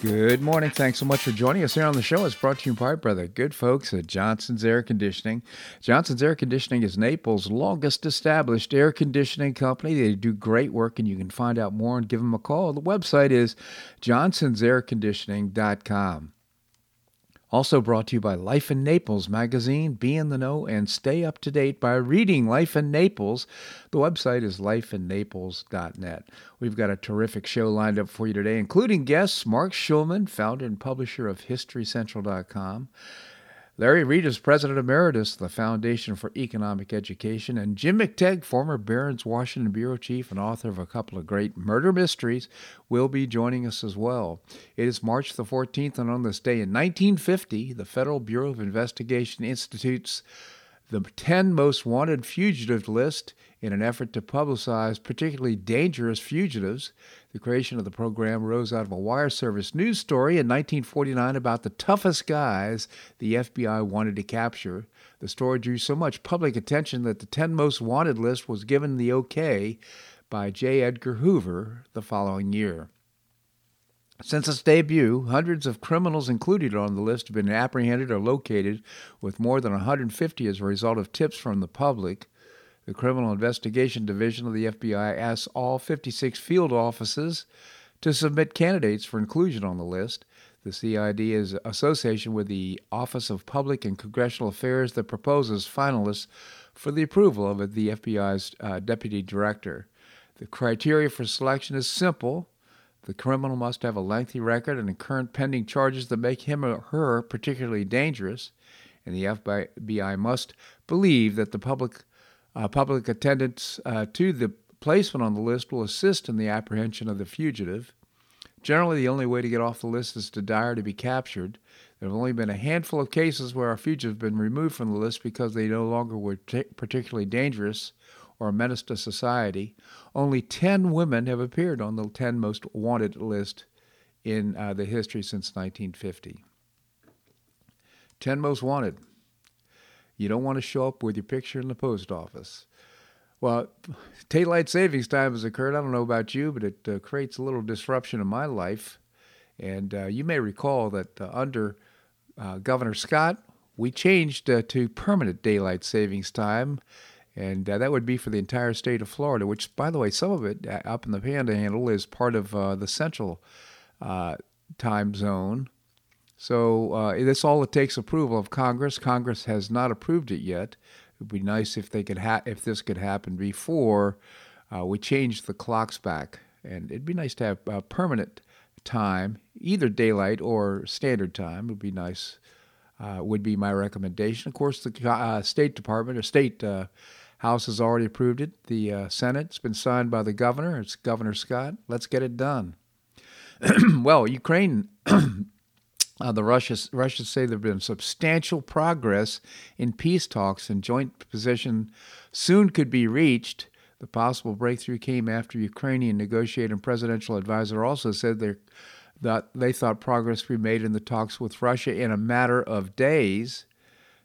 Good morning. Thanks so much for joining us here on the show. It's brought to you by brother, good folks at Johnson's Air Conditioning. Johnson's Air Conditioning is Naples' longest established air conditioning company. They do great work, and you can find out more and give them a call. The website is johnsonsairconditioning.com. Also brought to you by Life in Naples magazine. Be in the know and stay up to date by reading Life in Naples. The website is lifeinnaples.net. We've got a terrific show lined up for you today, including guests Marc Schulman, founder and publisher of HistoryCentral.com. Larry Reed is President Emeritus of the Foundation for Economic Education, and Jim McTague, former Barron's Washington Bureau Chief and author of a couple of great murder mysteries, will be joining us as well. It is March the 14th, and on this day in 1950, the Federal Bureau of Investigation institutes the 10 most wanted fugitive list in an effort to publicize particularly dangerous fugitives. The creation of the program rose out of a wire service news story in 1949 about the toughest guys the FBI wanted to capture. The story drew so much public attention that the 10 most wanted list was given the okay by J. Edgar Hoover the following year. Since its debut, hundreds of criminals included on the list have been apprehended or located, with more than 150 as a result of tips from the public. The Criminal Investigation Division of the FBI asks all 56 field offices to submit candidates for inclusion on the list. The CID is association with the Office of Public and Congressional Affairs that proposes finalists for the approval of the FBI's uh, deputy director. The criteria for selection is simple. The criminal must have a lengthy record and current pending charges that make him or her particularly dangerous, and the FBI must believe that the public public attendance uh, to the placement on the list will assist in the apprehension of the fugitive. Generally, the only way to get off the list is to die or to be captured. There have only been a handful of cases where a fugitive has been removed from the list because they no longer were t- particularly dangerous or a menace to society. Only 10 women have appeared on the 10 most wanted list in uh, the history since 1950. 10 most wanted. You don't want to show up with your picture in the post office. Well, daylight savings time has occurred. I don't know about you, but it uh, creates a little disruption in my life. And uh, you may recall that uh, under uh, Governor Scott, we changed uh, to permanent daylight savings time and uh, that would be for the entire state of Florida, which, by the way, some of it up in the Panhandle is part of the central time zone. So uh, that's all it takes approval of Congress. Congress has not approved it yet. It would be nice if they could ha- if this could happen before uh, we change the clocks back, and it'd be nice to have permanent time, either daylight or standard time. It would be nice. would be my recommendation. Of course, the State Department or State House has already approved it. The uh, Senate's been signed by the governor. It's Governor Scott. Let's get it done. well, Ukraine. Uh, the Russians, Russians say there has been substantial progress in peace talks and joint position soon could be reached. The possible breakthrough came after Ukrainian negotiator and presidential advisor also said that they thought progress would be made in the talks with Russia in a matter of days.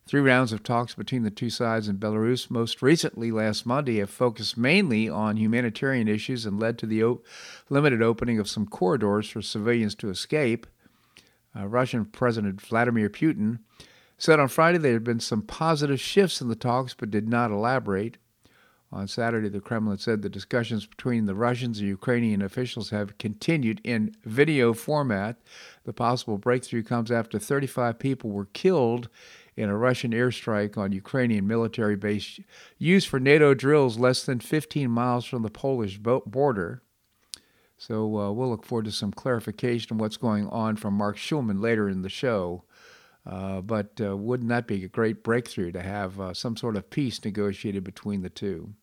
Three rounds of talks between the two sides in Belarus, most recently last Monday, have focused mainly on humanitarian issues and led to the op- limited opening of some corridors for civilians to escape. Uh, Russian President Vladimir Putin said on Friday there had been some positive shifts in the talks but did not elaborate. On Saturday, the Kremlin said the discussions between the Russians and Ukrainian officials have continued in video format. The possible breakthrough comes after 35 people were killed in a Russian airstrike on Ukrainian military base used for NATO drills less than 15 miles from the Polish border. So uh, we'll look forward to some clarification of what's going on from Marc Schulman later in the show. Uh, but uh, wouldn't that be a great breakthrough to have uh, some sort of peace negotiated between the two?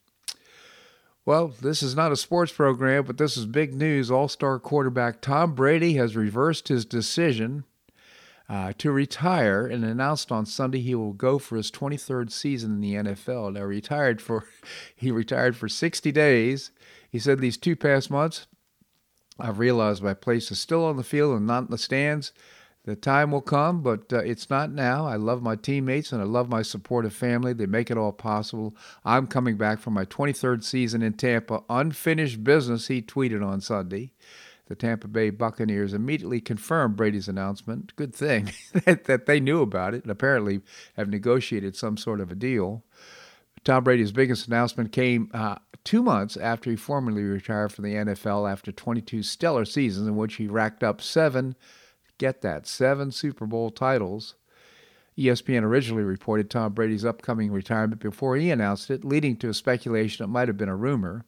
Well, this is not a sports program, but this is big news. All star quarterback Tom Brady has reversed his decision uh, to retire and announced on Sunday he will go for his 23rd season in the NFL. Now retired for he retired for 60 days. He said these two past months I've realized my place is still on the field and not in the stands. The time will come, but uh, it's not now. I love my teammates and I love my supportive family. They make it all possible. I'm coming back for my 23rd season in Tampa. Unfinished business, he tweeted on Sunday. The Tampa Bay Buccaneers immediately confirmed Brady's announcement. Good thing that, that they knew about it and apparently have negotiated some sort of a deal. Tom Brady's biggest announcement came uh, two months after he formally retired from the NFL after 22 stellar seasons in which he racked up seven, get that, seven Super Bowl titles. ESPN originally reported Tom Brady's upcoming retirement before he announced it, leading to a speculation it might have been a rumor.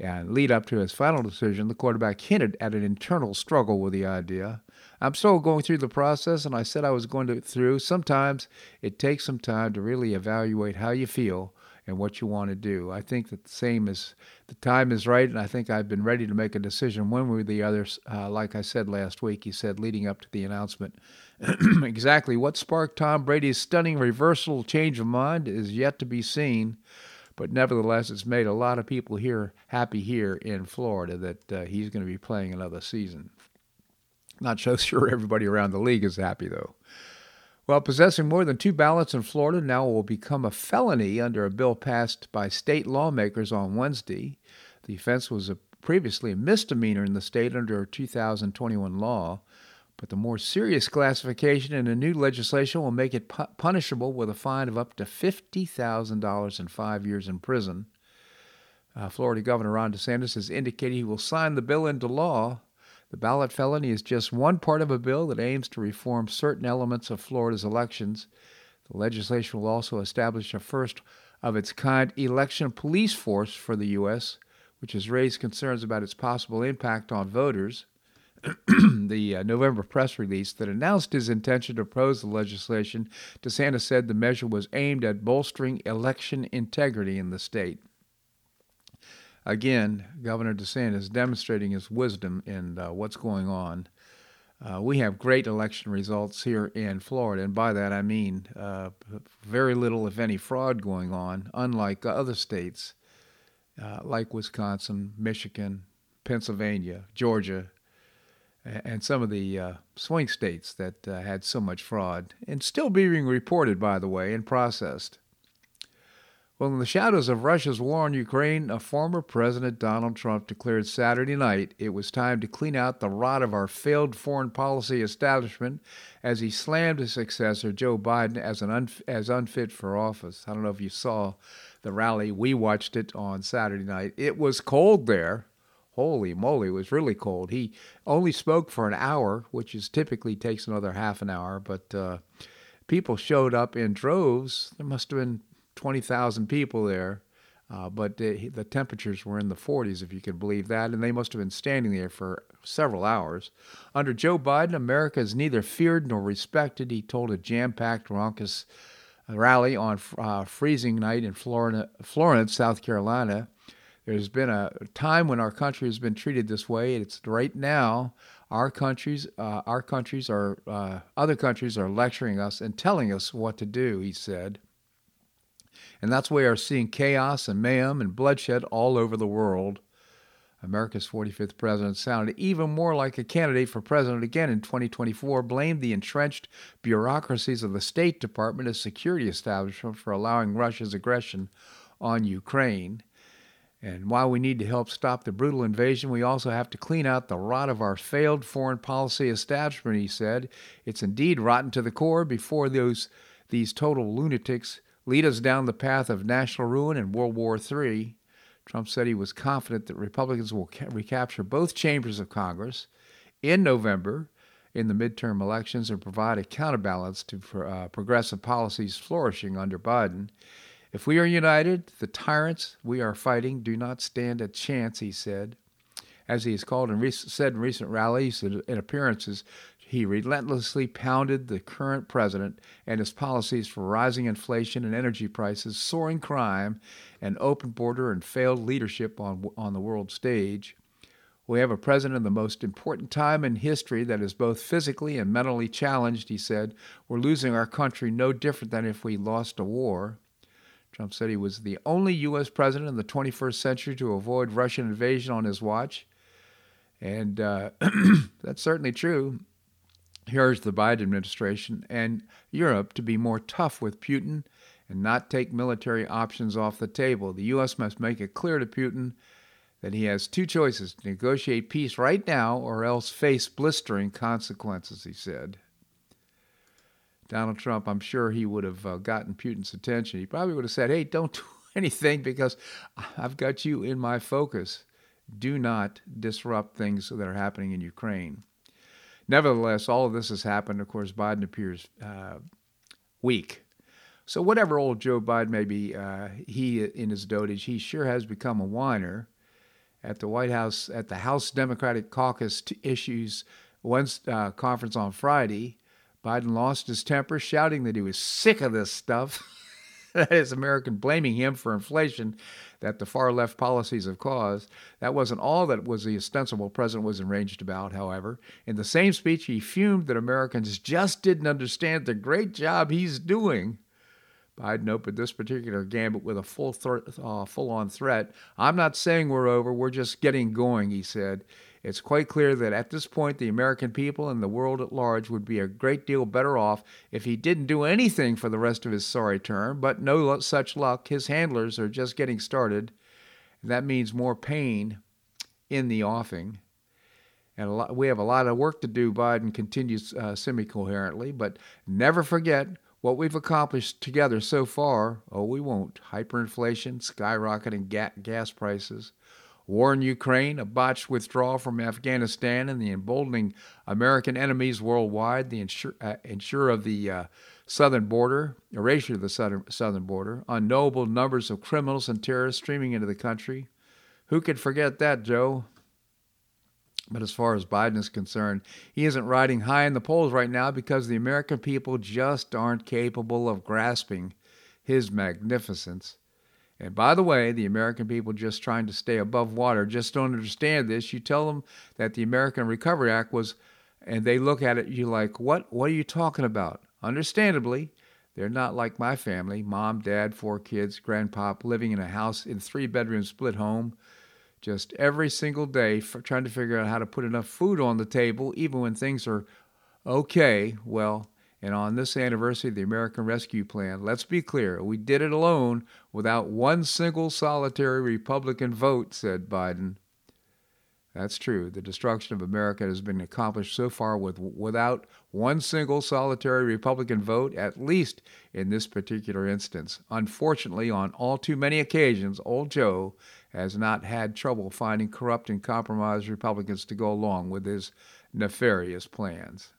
And lead up to his final decision, the quarterback hinted at an internal struggle with the idea. I'm still going through the process, and I said I was going to through. Sometimes it takes some time to really evaluate how you feel and what you want to do. I think that the same is the time is right, and I think I've been ready to make a decision one way or the other. Uh, like I said last week, he said leading up to the announcement. exactly what sparked Tom Brady's stunning reversal change of mind is yet to be seen. But nevertheless, it's made a lot of people here happy here in Florida that uh, he's going to be playing another season. Not so sure everybody around the league is happy, though. Well, possessing more than two ballots in Florida now will become a felony under a bill passed by state lawmakers on Wednesday. The offense was a, previously a misdemeanor in the state under a 2021 law, but the more serious classification in the new legislation will make it pu- punishable with a fine of up to $50,000 and five years in prison. Uh, Florida Governor Ron DeSantis has indicated he will sign the bill into law the ballot felony is just one part of a bill that aims to reform certain elements of Florida's elections. The legislation will also establish a first of its kind election police force for the U.S., which has raised concerns about its possible impact on voters. the uh, November press release that announced his intention to oppose the legislation, DeSantis said the measure was aimed at bolstering election integrity in the state. Again, Governor DeSantis demonstrating his wisdom in uh, what's going on. Uh, we have great election results here in Florida, and by that I mean uh, very little, if any, fraud going on, unlike other states uh, like Wisconsin, Michigan, Pennsylvania, Georgia, and some of the uh, swing states that uh, had so much fraud, and still being reported, by the way, and processed. Well, in the shadows of Russia's war on Ukraine, a former President Donald Trump declared Saturday night it was time to clean out the rot of our failed foreign policy establishment as he slammed his successor, Joe Biden, as, an unf- as unfit for office. I don't know if you saw the rally. We watched it on Saturday night. It was cold there. Holy moly, it was really cold. He only spoke for an hour, which is typically takes another half an hour, but uh, people showed up in droves. There must have been 20,000 people there, uh, but the, the, temperatures were in the 40s, if you can believe that, and they must have been standing there for several hours. Under Joe Biden, America is neither feared nor respected, he told a jam packed, raucous rally on uh, freezing night in Florida, Florence, South Carolina. There's been a time when our country has been treated this way. It's right now. Our countries, uh, our countries are, uh, other countries are lecturing us and telling us what to do. He said. And that's why we are seeing chaos and mayhem and bloodshed all over the world. America's 45th president sounded even more like a candidate for president again in 2024, blamed the entrenched bureaucracies of the State Department as security establishment for allowing Russia's aggression on Ukraine. And while we need to help stop the brutal invasion, we also have to clean out the rot of our failed foreign policy establishment, he said. It's indeed rotten to the core before those these total lunatics lead us down the path of national ruin and World War III. Trump said he was confident that Republicans will ca- recapture both chambers of Congress in November in the midterm elections and provide a counterbalance to uh, progressive policies flourishing under Biden. If we are united, the tyrants we are fighting do not stand a chance, he said. As he has called and said in recent rallies and appearances, he relentlessly pounded the current president and his policies for rising inflation and energy prices, soaring crime, and open border and failed leadership on, on the world stage. We have a president in the most important time in history that is both physically and mentally challenged, he said. We're losing our country no different than if we lost a war. Trump said he was the only U.S. president in the 21st century to avoid Russian invasion on his watch. And uh, that's certainly true. He urged the Biden administration and Europe to be more tough with Putin and not take military options off the table. The U.S. must make it clear to Putin that he has two choices negotiate peace right now or else face blistering consequences, he said. Donald Trump, I'm sure he would have uh, gotten Putin's attention. He probably would have said, hey, don't do anything because I've got you in my focus. Do not disrupt things that are happening in Ukraine. Nevertheless, all of this has happened. Of course, Biden appears uh, weak. So, whatever old Joe Biden may be, uh, he in his dotage, he sure has become a whiner. At the White House, at the House Democratic Caucus issues one uh, conference on Friday, Biden lost his temper, shouting that he was sick of this stuff. that is, American blaming him for inflation that the far left policies have caused. That wasn't all that was the ostensible president was enraged about, however. In the same speech, he fumed that Americans just didn't understand the great job he's doing. Biden opened this particular gambit with a full th- uh, full-on threat. I'm not saying we're over. We're just getting going, he said. It's quite clear that at this point, the American people and the world at large would be a great deal better off if he didn't do anything for the rest of his sorry term, but no such luck. His handlers are just getting started. That means more pain in the offing. And lot, we have a lot of work to do, Biden continues uh, semi coherently, but never forget what we've accomplished together so far. Oh, we won't. Hyperinflation, skyrocketing ga- gas prices war in Ukraine, a botched withdrawal from Afghanistan, and the emboldening American enemies worldwide, the ensure, uh, of the uh, southern border, erasure of the southern, southern border, unknowable numbers of criminals and terrorists streaming into the country. Who could forget that, Joe? But as far as Biden is concerned, he isn't riding high in the polls right now because the American people just aren't capable of grasping his magnificence. And by the way, the American people just trying to stay above water just don't understand this. You tell them that the American Recovery Act was, and they look at it, you're like, what? What are you talking about? Understandably, they're not like my family mom, dad, four kids, grandpop, living in a house in three bedroom split home, just every single day trying to figure out how to put enough food on the table, even when things are okay. Well, and on this anniversary of the American Rescue Plan, let's be clear, we did it alone without one single solitary Republican vote, said Biden. That's true. The destruction of America has been accomplished so far with, without one single solitary Republican vote, at least in this particular instance. Unfortunately, on all too many occasions, old Joe has not had trouble finding corrupt and compromised Republicans to go along with his nefarious plans.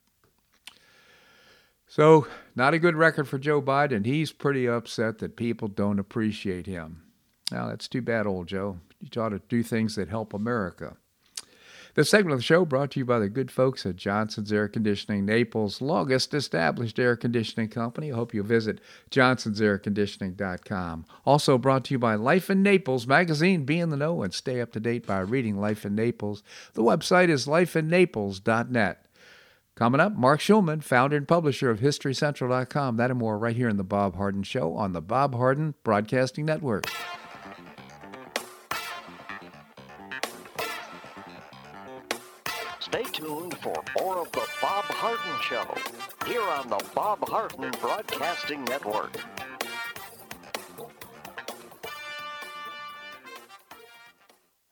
So, not a good record for Joe Biden. He's pretty upset that people don't appreciate him. Now, that's too bad, old Joe. You ought to do things that help America. This segment of the show brought to you by the good folks at Johnson's Air Conditioning, Naples' longest established air conditioning company. I hope you'll visit johnsonsairconditioning.com. Also brought to you by Life in Naples magazine. Be in the know and stay up to date by reading Life in Naples. The website is lifeinnaples.net. Coming up, Marc Schulman, founder and publisher of HistoryCentral.com. That and more right here in The Bob Harden Show on the Bob Harden Broadcasting Network. Stay tuned for more of The Bob Harden Show here on the Bob Harden Broadcasting Network.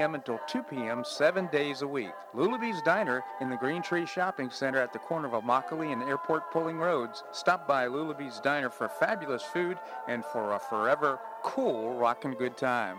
until 2 p.m. seven days a week. Lulabee's Diner in the Green Tree Shopping Center at the corner of Immokalee and Airport Pulling Roads. Stop by Lulabee's Diner for fabulous food and for a forever cool rockin' good time.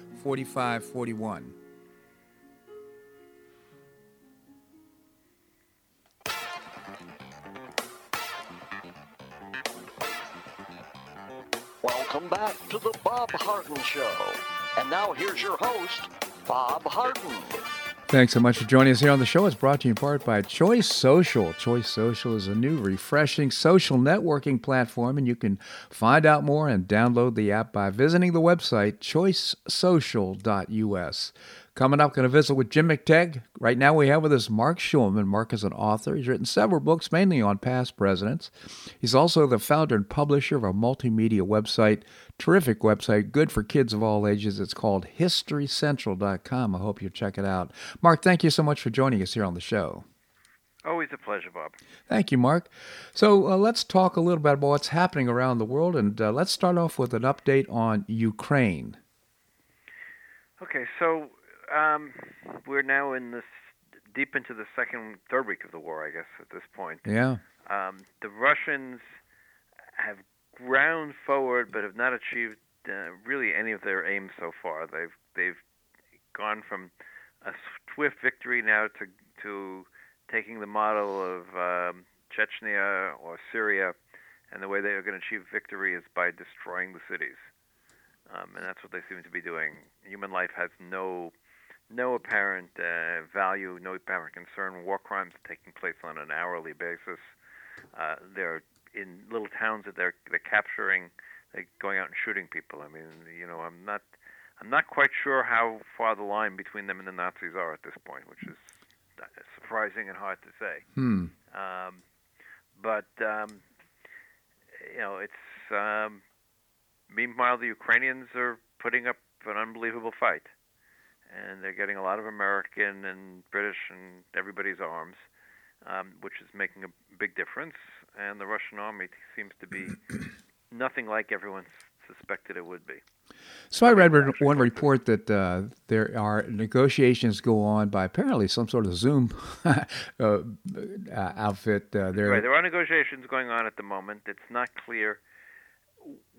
4541. Welcome back to the Bob Harden Show. And now here's your host, Bob Harden. Thanks so much for joining us here on the show. It's brought to you in part by Choice Social. Choice Social is a new, refreshing social networking platform, and you can find out more and download the app by visiting the website choicesocial.us. Coming up, going to visit with Jim McTague. Right now, we have with us Marc Schulman. Marc is an author. He's written several books, mainly on past presidents. He's also the founder and publisher of a multimedia website, terrific website, good for kids of all ages. It's called HistoryCentral.com. I hope you'll check it out. Marc, thank you so much for joining us here on the show. Always a pleasure, Bob. Thank you, Marc. So uh, let's talk a little bit about what's happening around the world, and uh, let's start off with an update on Ukraine. Okay, so um, we're now in this deep into the second, third week of the war, I guess, at this point. Yeah. Um, the Russians have ground forward, but have not achieved uh, really any of their aims so far. They've they've gone from a swift victory now to to taking the model of um, Chechnya or Syria, and the way they are going to achieve victory is by destroying the cities. Um, and that's what they seem to be doing. Human life has no no apparent uh, value, no apparent concern. War crimes are taking place on an hourly basis. Uh, they're in little towns that they're they're capturing, they're going out and shooting people. I mean, you know, I'm not I'm not quite sure how far the line between them and the Nazis are at this point, which is surprising and hard to say. Hmm. Um, but um, you know, it's um, meanwhile the Ukrainians are putting up an unbelievable fight and they're getting a lot of American and British and everybody's arms, um, which is making a big difference. And the Russian army seems to be nothing like everyone suspected it would be. So I read one report that uh, there are negotiations go on by apparently some sort of Zoom uh, uh, outfit. Uh, there, right, there are negotiations going on at the moment. It's not clear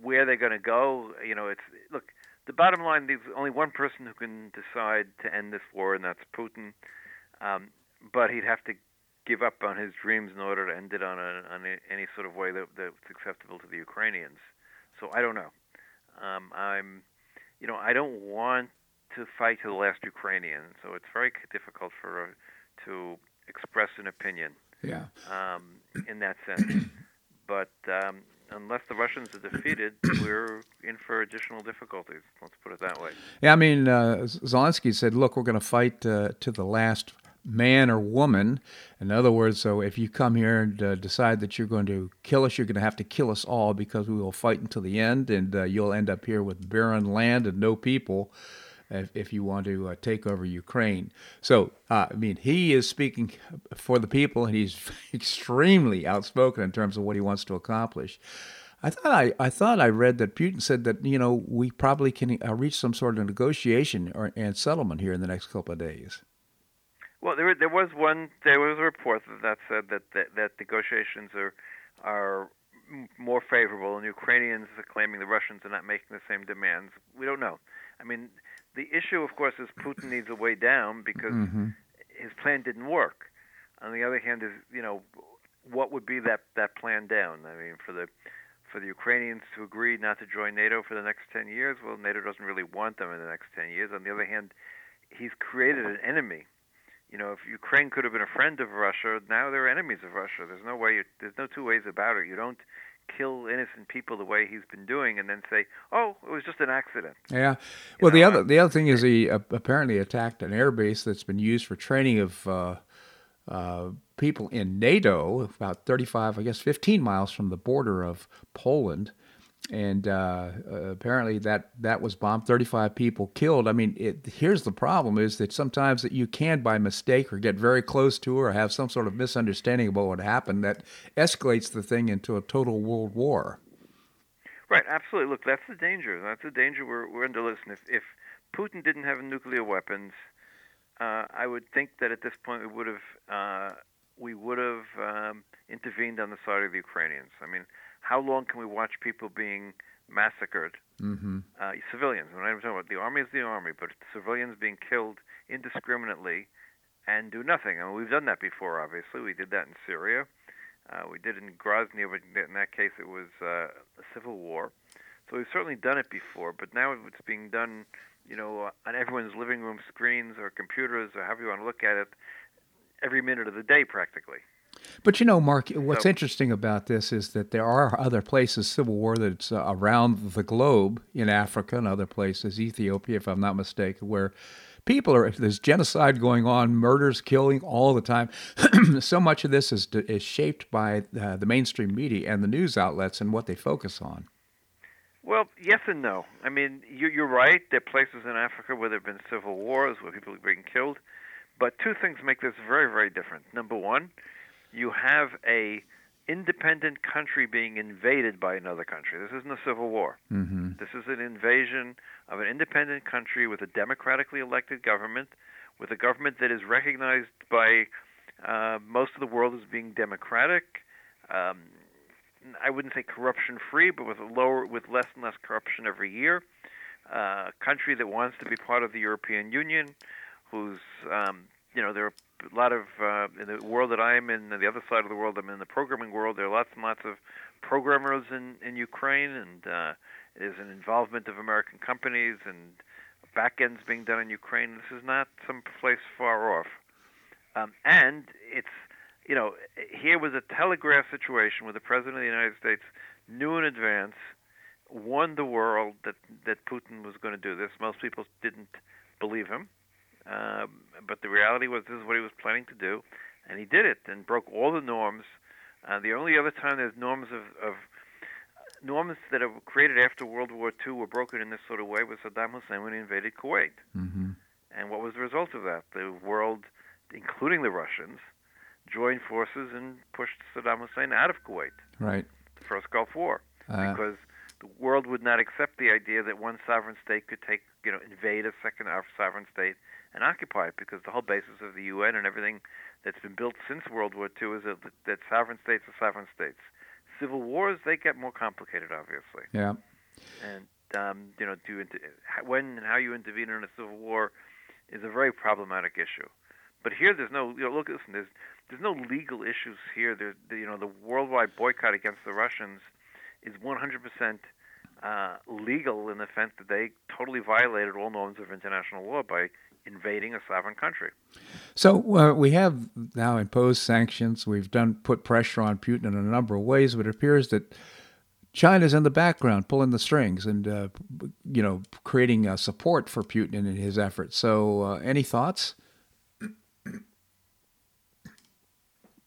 where they're going to go. You know, it's look the bottom line: there's only one person who can decide to end this war, and that's Putin. Um, but he'd have to give up on his dreams in order to end it on, a, on a, any sort of way that, that's acceptable to the Ukrainians. So I don't know. Um, I'm, you know, I don't want to fight to the last Ukrainian. So it's very difficult for to express an opinion. Yeah. Um, in that sense, but um, unless the Russians are defeated, we're in for additional difficulties. Let's put it that way. Yeah, I mean, uh, Zelensky said, "Look, we're going to fight uh, to the last man or woman." In other words, so if you come here and uh, decide that you're going to kill us, you're going to have to kill us all because we will fight until the end, and uh, you'll end up here with barren land and no people if, if you want to uh, take over Ukraine. So, uh, I mean, he is speaking for the people, and he's extremely outspoken in terms of what he wants to accomplish. I thought I, I thought I read that Putin said that you know we probably can uh, reach some sort of negotiation or, and settlement here in the next couple of days. Well, there there was one there was a report that said that that, that negotiations are are more favorable, and Ukrainians are claiming the Russians are not making the same demands. We don't know. I mean, the issue, of course, is Putin needs a way down because mm-hmm. his plan didn't work. On the other hand, is you know what would be that that plan down? I mean, for the for the Ukrainians to agree not to join NATO for the next 10 years, well, NATO doesn't really want them in the next 10 years. On the other hand, he's created an enemy. You know, if Ukraine could have been a friend of Russia, now they're enemies of Russia. There's no way. You, there's no two ways about it. You don't kill innocent people the way he's been doing, and then say, "Oh, it was just an accident." Yeah. Well, you the other the other thing is he uh, apparently attacked an airbase that's been used for training of uh, uh, people in NATO, about 35, I guess, 15 miles from the border of Poland and uh, uh, apparently that that was bombed. 35 people killed. I mean it, here's the problem is that sometimes that you can by mistake or get very close to or have some sort of misunderstanding about what happened that escalates the thing into a total world war. Right. Absolutely. Look that's the danger. That's the danger we're, we're under. Listen if, if putin didn't have nuclear weapons uh, i would think that at this point we would have uh, we would have um, intervened on the side of the ukrainians i mean how long can we watch people being massacred? Mm-hmm. Uh, civilians. I'm not talking about the army is the army, but civilians being killed indiscriminately and do nothing. I mean, we've done that before. Obviously, we did that in Syria. Uh, we did it in Grozny, but in that case, it was uh, a civil war. So we've certainly done it before, but now it's being done, you know, on everyone's living room screens or computers or however you want to look at it, every minute of the day, practically. But you know, Marc, what's so, interesting about this is that there are other places, civil war that's uh, around the globe in Africa and other places, Ethiopia, if I'm not mistaken, where people are there's genocide going on, murders, killing all the time. so much of this is is shaped by uh, the mainstream media and the news outlets and what they focus on. Well, yes and no. I mean, you, you're right. There are places in Africa where there have been civil wars, where people are being killed. But two things make this very, very different. Number one, you have a independent country being invaded by another country. This isn't a civil war. Mm-hmm. This is an invasion of an independent country with a democratically elected government, with a government that is recognized by uh, most of the world as being democratic. Um, I wouldn't say corruption free, but with a lower, with less and less corruption every year. Uh, a country that wants to be part of the European Union, whose um, you know there are a lot of uh, in the world that I'm in, the other side of the world, I'm in the programming world. There are lots and lots of programmers in in Ukraine, and uh, there's an involvement of American companies and backends being done in Ukraine. This is not some place far off, um, and it's you know here was a telegraph situation where the president of the United States knew in advance, warned the world that that Putin was going to do this. Most people didn't believe him. Um, but the reality was this is what he was planning to do, and he did it and broke all the norms. Uh, the only other time there's norms of, of norms that were created after World War II were broken in this sort of way was Saddam Hussein when he invaded Kuwait. Mm-hmm. And what was the result of that? The world, including the Russians, joined forces and pushed Saddam Hussein out of Kuwait. Right. The first Gulf War. Uh, because the world would not accept the idea that one sovereign state could take, you know, invade a second sovereign state and occupy it because the whole basis of the UN and everything that's been built since World War II is that, that sovereign states are sovereign states. Civil wars they get more complicated, obviously. Yeah. And um, you know, do when and how you intervene in a civil war is a very problematic issue. But here, there's no. You know, look, listen. There's there's no legal issues here. There's you know the worldwide boycott against the Russians is 100% uh, legal in the sense that they totally violated all norms of international law by invading a sovereign country. So uh, we have now imposed sanctions. We've done put pressure on Putin in a number of ways, but it appears that China's in the background pulling the strings and uh, you know creating uh, support for Putin in his efforts. So, uh, any thoughts?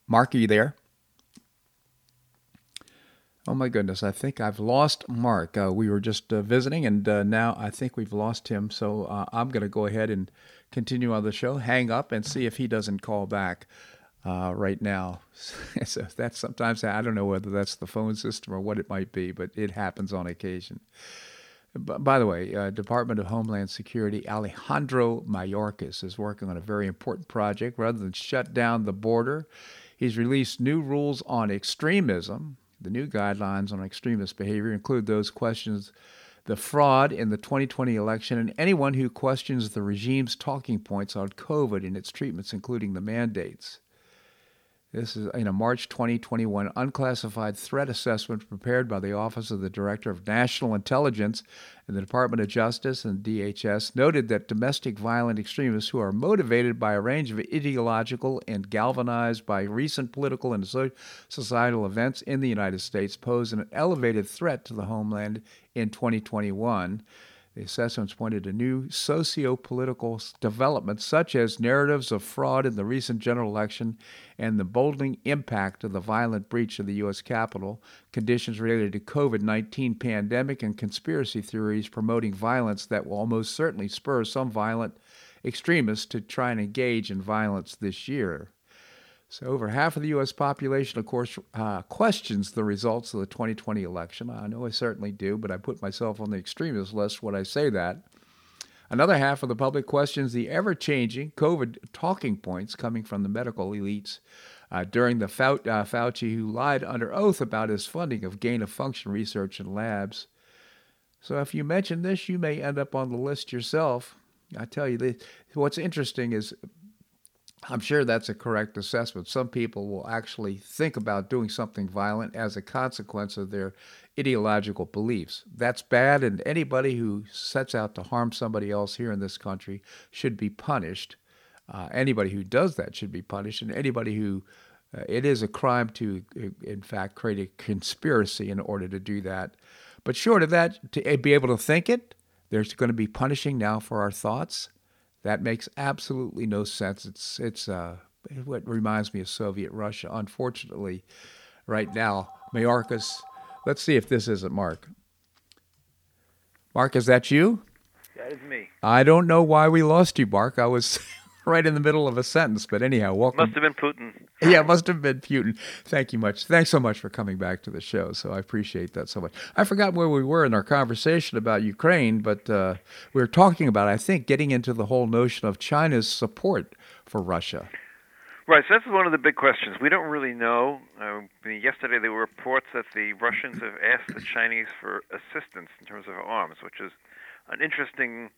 Marc, are you there? Oh my goodness, I think I've lost Marc. Uh, we were just uh, visiting, and uh, now I think we've lost him. So uh, I'm going to go ahead and continue on the show, hang up, and see if he doesn't call back uh, right now. so that's sometimes I don't know whether that's the phone system or what it might be, but it happens on occasion. But By the way, uh, Department of Homeland Security Alejandro Mayorkas is working on a very important project. Rather than shut down the border, he's released new rules on extremism the new guidelines on extremist behavior include those questions the fraud in the 2020 election and anyone who questions the regime's talking points on COVID and its treatments, including the mandates. This is in a March 2021 unclassified threat assessment prepared by the Office of the Director of National Intelligence and the Department of Justice and DHS noted that domestic violent extremists who are motivated by a range of ideological and galvanized by recent political and societal events in the United States pose an elevated threat to the homeland in 2021. The assessments pointed to new socio political developments, such as narratives of fraud in the recent general election and the boldening impact of the violent breach of the U.S. Capitol, conditions related to COVID 19 pandemic, and conspiracy theories promoting violence that will almost certainly spur some violent extremists to try and engage in violence this year. So, over half of the U.S. population, of course, uh, questions the results of the 2020 election. I know I certainly do, but I put myself on the extremist list when I say that. Another half of the public questions the ever changing COVID talking points coming from the medical elites. Uh, during the Fau- uh, Fauci, who lied under oath about his funding of gain of function research in labs. So, if you mention this, you may end up on the list yourself. I tell you, what's interesting is I'm sure that's a correct assessment. Some people will actually think about doing something violent as a consequence of their ideological beliefs. That's bad, and anybody who sets out to harm somebody else here in this country should be punished. Uh, anybody who does that should be punished, and anybody who uh, it is a crime to, in fact, create a conspiracy in order to do that. But short of that, to be able to think it, there's going to be punishing now for our thoughts. That makes absolutely no sense. It's it's uh, what reminds me of Soviet Russia. Unfortunately, right now, Mayorkas. Let's see if this isn't Marc. Marc, is that you? That is me. I don't know why we lost you, Marc. I was right in the middle of a sentence. But anyhow, welcome. Must have been Putin. Yeah, it must have been Putin. Thank you much. Thanks so much for coming back to the show. So I appreciate that so much. I forgot where we were in our conversation about Ukraine, but uh, we were talking about, I think, getting into the whole notion of China's support for Russia. Right, so that's one of the big questions. We don't really know. Uh, yesterday, there were reports that the Russians have asked the Chinese for assistance in terms of arms, which is an interesting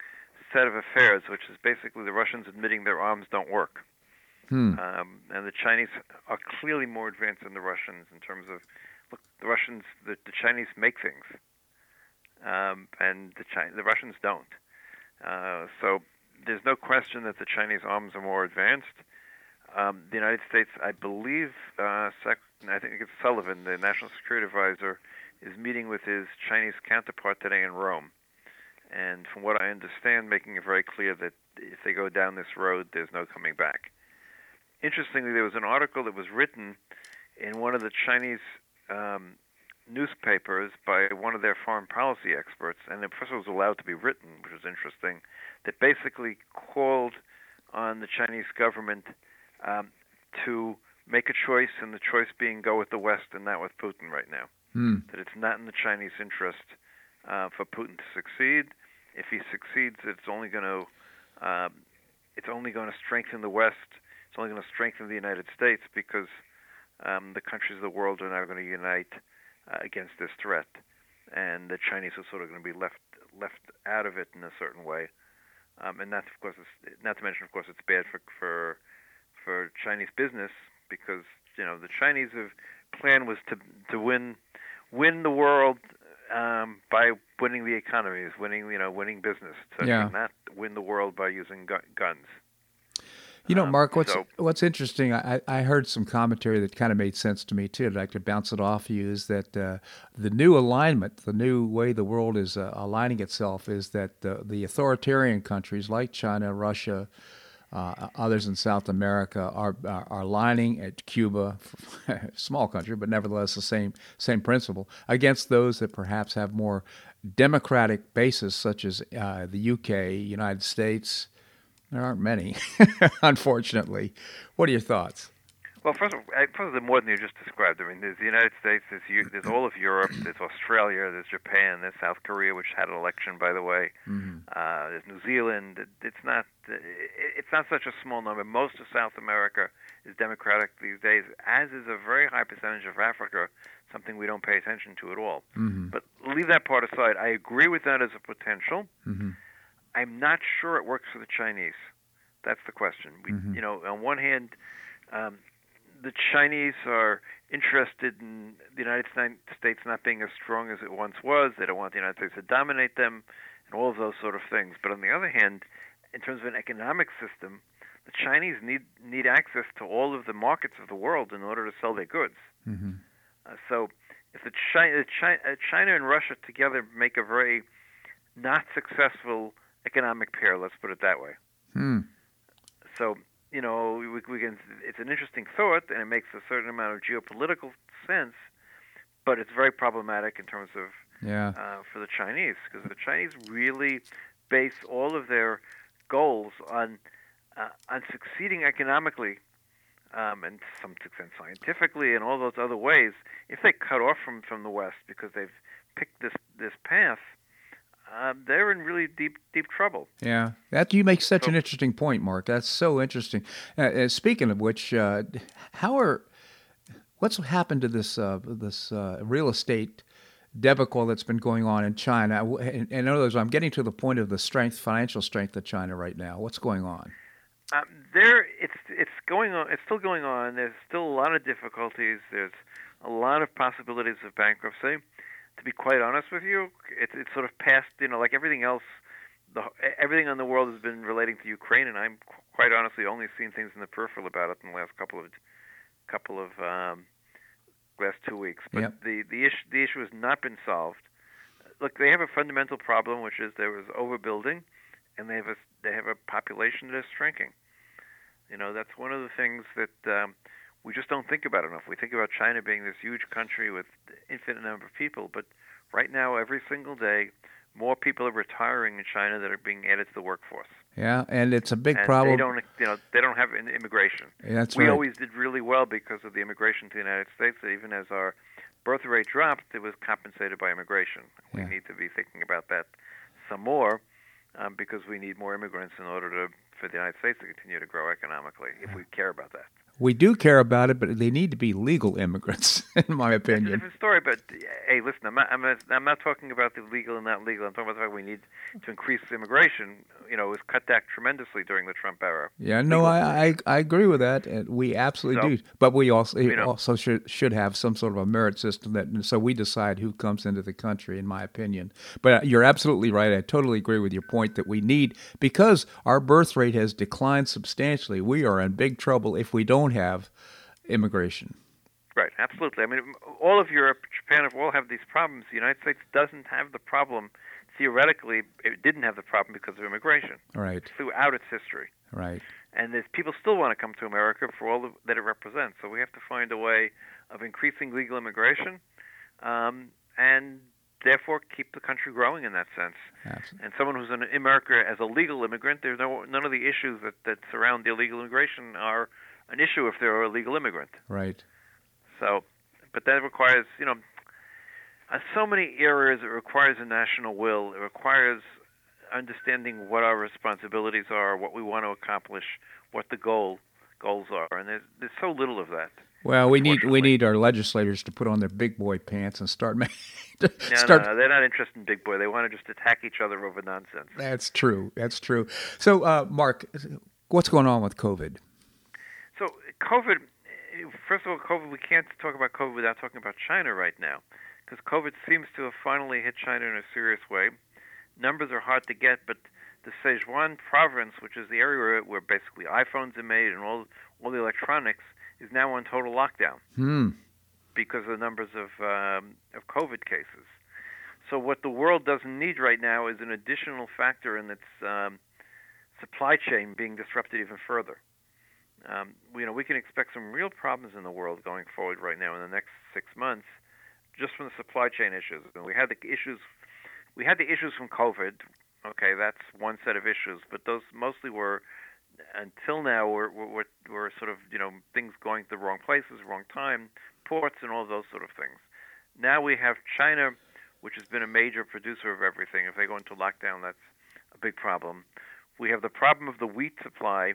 set of affairs, which is basically the Russians admitting their arms don't work. Hmm. Um, and the Chinese are clearly more advanced than the Russians in terms of look, the Russians, the, the Chinese make things, um, and the Chi- the Russians don't. Uh, so there's no question that the Chinese arms are more advanced. Um, the United States, I believe, uh, Sec- I think it's Sullivan, the National Security Advisor, is meeting with his Chinese counterpart today in Rome and from what I understand, making it very clear that if they go down this road, there's no coming back. Interestingly, there was an article that was written in one of the Chinese um, newspapers by one of their foreign policy experts, and the professor was allowed to be written, which was interesting, that basically called on the Chinese government um, to make a choice, and the choice being go with the West and not with Putin right now. Hmm. That it's not in the Chinese interest uh, for Putin to succeed. If he succeeds, it's only going to um, it's only going to strengthen the West. It's only going to strengthen the United States because um, the countries of the world are now going to unite uh, against this threat, and the Chinese are sort of going to be left left out of it in a certain way. Um, and that's of course, is not to mention, of course, it's bad for for for Chinese business because you know the Chinese have plan was to to win win the world um, by winning the economies, winning you know winning business. To yeah. not win the world by using gu- guns. You know, Um, Marc, what's so- what's interesting? I, I heard some commentary that kind of made sense to me too. that I could bounce it off you. Is that uh, the new alignment, the new way the world is uh, aligning itself, is that the, the authoritarian countries like China, Russia, uh, others in South America are are, are aligning at Cuba, small country, but nevertheless the same same principle against those that perhaps have more democratic bases, such as uh, the UK, United States. There aren't many, unfortunately. What are your thoughts? Well, first of all, first of all, more than you just described. I mean, there's the United States, there's, there's all of Europe, there's Australia, there's Japan, there's South Korea, which had an election, by the way. Uh, there's New Zealand. It's not it's not such a small number. Most of South America is democratic these days, as is a very high percentage of Africa, something we don't pay attention to at all. Mm-hmm. But leave that part aside. I agree with that as a potential. Mm-hmm. I'm not sure it works for the Chinese. That's the question. We, Mhm. You know, on one hand, um, the Chinese are interested in the United States not being as strong as it once was. They don't want the United States to dominate them, and all of those sort of things. But on the other hand, in terms of an economic system, the Chinese need need access to all of the markets of the world in order to sell their goods. Mm-hmm. Uh, so, if the China, China, uh, China and Russia together make a very not successful economic pair, let's put it that way. Hmm. So, you know, we, we can. It's an interesting thought, and it makes a certain amount of geopolitical sense, but it's very problematic in terms of yeah. uh, for the Chinese because the Chinese really base all of their goals on uh, on succeeding economically um, and to some extent scientifically and all those other ways. If they cut off from from the West because they've picked this this path, um, they're in really deep deep trouble. Yeah, that you make such So- an interesting point, Marc. That's so interesting. Uh, uh, speaking of which, uh, how are what's happened to this uh, this uh, real estate debacle that's been going on in China? In, in other words, I'm getting to the point of the strength, financial strength of China right now. What's going on? Um, there, it's it's going on. It's still going on. There's still a lot of difficulties. There's a lot of possibilities of bankruptcy. To be quite honest with you, it's it's sort of past. You know, like everything else, the everything in the world has been relating to Ukraine, and I'm quite honestly only seen things in the peripheral about it in the last couple of couple of um, last two weeks. But Yep. the the issue the issue has not been solved. Look, they have a fundamental problem, which is there was overbuilding, and they have a they have a population that is shrinking. You know, that's one of the things that um, we just don't think about it enough. We think about China being this huge country with infinite number of people, but right now, every single day, more people are retiring in China that are being added to the workforce. Yeah, and it's a big and problem. They don't, you know, they don't have immigration. That's we right. always did really well because of the immigration to the United States. That even as our birth rate dropped, it was compensated by immigration. We Yeah. need to be thinking about that some more um, because we need more immigrants in order to for the United States to continue to grow economically. If we care about that, we do care about it, but they need to be legal immigrants, in my that's a opinion. different story. But hey, listen, I'm not, I'm not, I'm not talking about the legal and not legal. I'm talking about the fact we need to increase immigration. You know, it was cut back tremendously during the Trump era. Yeah, no, I, I I agree with that, and we absolutely So, do. But we also you know- also should should have some sort of a merit system that so we decide who comes into the country. In my opinion, but uh, you're absolutely right. I totally agree with your point that we need because our birth rate has declined substantially. We are in big trouble if we don't have immigration. Right, absolutely. I mean, all of Europe, Japan, have all have these problems. The United States doesn't have the problem. Theoretically, it didn't have the problem because of immigration Right, throughout its history. right. And there's, people still want to come to America for all of, that it represents. So we have to find a way of increasing legal immigration, um, and therefore keep the country growing in that sense. Absolutely. And someone who's in America as a legal immigrant, there's no none of the issues that, that surround the illegal immigration are an issue if they're a legal immigrant. Right. So, but that requires, you know, uh, so many areas. It requires a national will. It requires understanding what our responsibilities are, what we want to accomplish, what the goal goals are, and there's there's so little of that. Well, we need we need our legislators to put on their big boy pants and start making. No, start no, no, they're not interested in big boy. They want to just attack each other over nonsense. That's true. That's true. So, uh, Marc, what's going on with COVID? COVID. First of all, COVID. We can't talk about COVID without talking about China right now, because COVID seems to have finally hit China in a serious way. Numbers are hard to get, but the Sichuan province, which is the area where, where basically iPhones are made and all all the electronics, is now on total lockdown Hmm. because of the numbers of um, of COVID cases. So what the world doesn't need right now is an additional factor in its um, supply chain being disrupted even further. Um, you know, we can expect some real problems in the world going forward right now in the next six months, just from the supply chain issues. And we had the issues, we had the issues from COVID. Okay, that's one set of issues, but those mostly were until now were were, were sort of you know things going to the wrong places, wrong time, ports, and all those sort of things. Now we have China, which has been a major producer of everything. If they go into lockdown, that's a big problem. We have the problem of the wheat supply,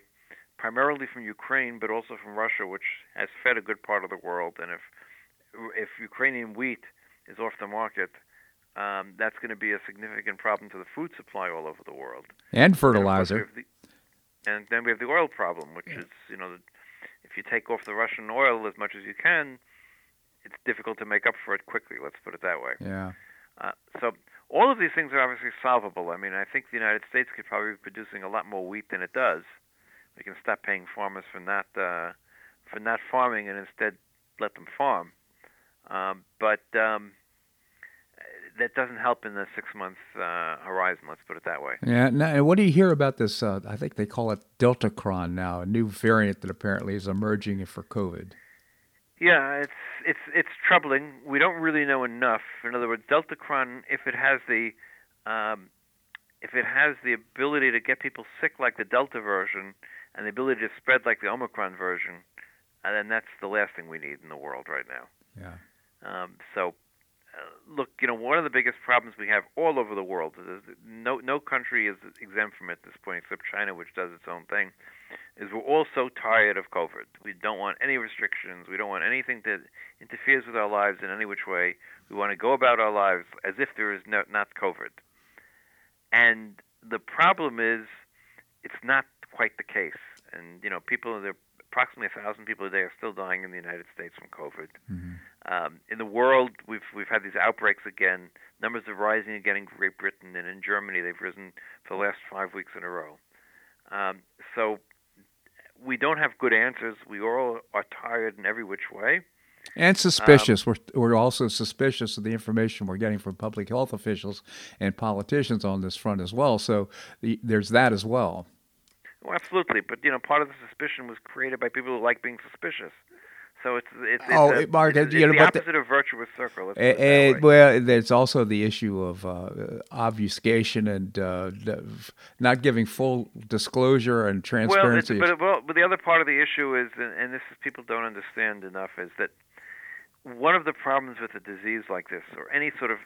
primarily from Ukraine, but also from Russia, which has fed a good part of the world. And if if Ukrainian wheat is off the market, um, that's going to be a significant problem to the food supply all over the world. And And of course, we fertilizer. have the- And then we have the oil problem, which is, you know, if if you take off the Russian oil as much as you can, it's difficult to make up for it quickly. Let's put it that way. Yeah. Uh, so all of these things are obviously solvable. I mean, I think the United States could probably be producing a lot more wheat than it does. We can stop paying farmers for not uh, for not farming and instead let them farm. Um, but um, that doesn't help in the six month uh, horizon. Let's put it that way. Yeah. Now, what do you hear about this? Uh, I think they call it Deltacron now, a new variant that apparently is emerging for COVID. Yeah, it's it's it's troubling. We don't really know enough. In other words, Deltacron, if it has the um, if it has the ability to get people sick like the Delta version and the ability to spread like the Omicron version, and then that's the last thing we need in the world right now. Yeah. Um, so, uh, look, you know, one of the biggest problems we have all over the world is no no country is exempt from it at this point except China, which does its own thing. Is we're all so tired of COVID. We don't want any restrictions. We don't want anything that interferes with our lives in any which way. We want to go about our lives as if there is no, not COVID. And the problem is, it's not quite the case. And you know, people there approximately a thousand people a day are still dying in the United States from COVID. Mm-hmm. Um, in the world, we've we've had these outbreaks again. Numbers are rising again in Great Britain and in Germany. They've risen for the last five weeks in a row. Um, so we don't have good answers. We all are tired in every which way. And suspicious. Um, we're, we're also suspicious of the information we're getting from public health officials and politicians on this front as well. So the, there's that as well. Well, absolutely. But, you know, part of the suspicion was created by people who like being suspicious. So it's it's, it's oh, a, Marc, it's, you it's know, the opposite the, of virtuous circle. Let's and, it well, there's also the issue of uh, obfuscation and uh, not giving full disclosure and Well, transparency. but, well, but the other part of the issue is, and, and this is people don't understand enough, is that one of the problems with a disease like this, or any sort of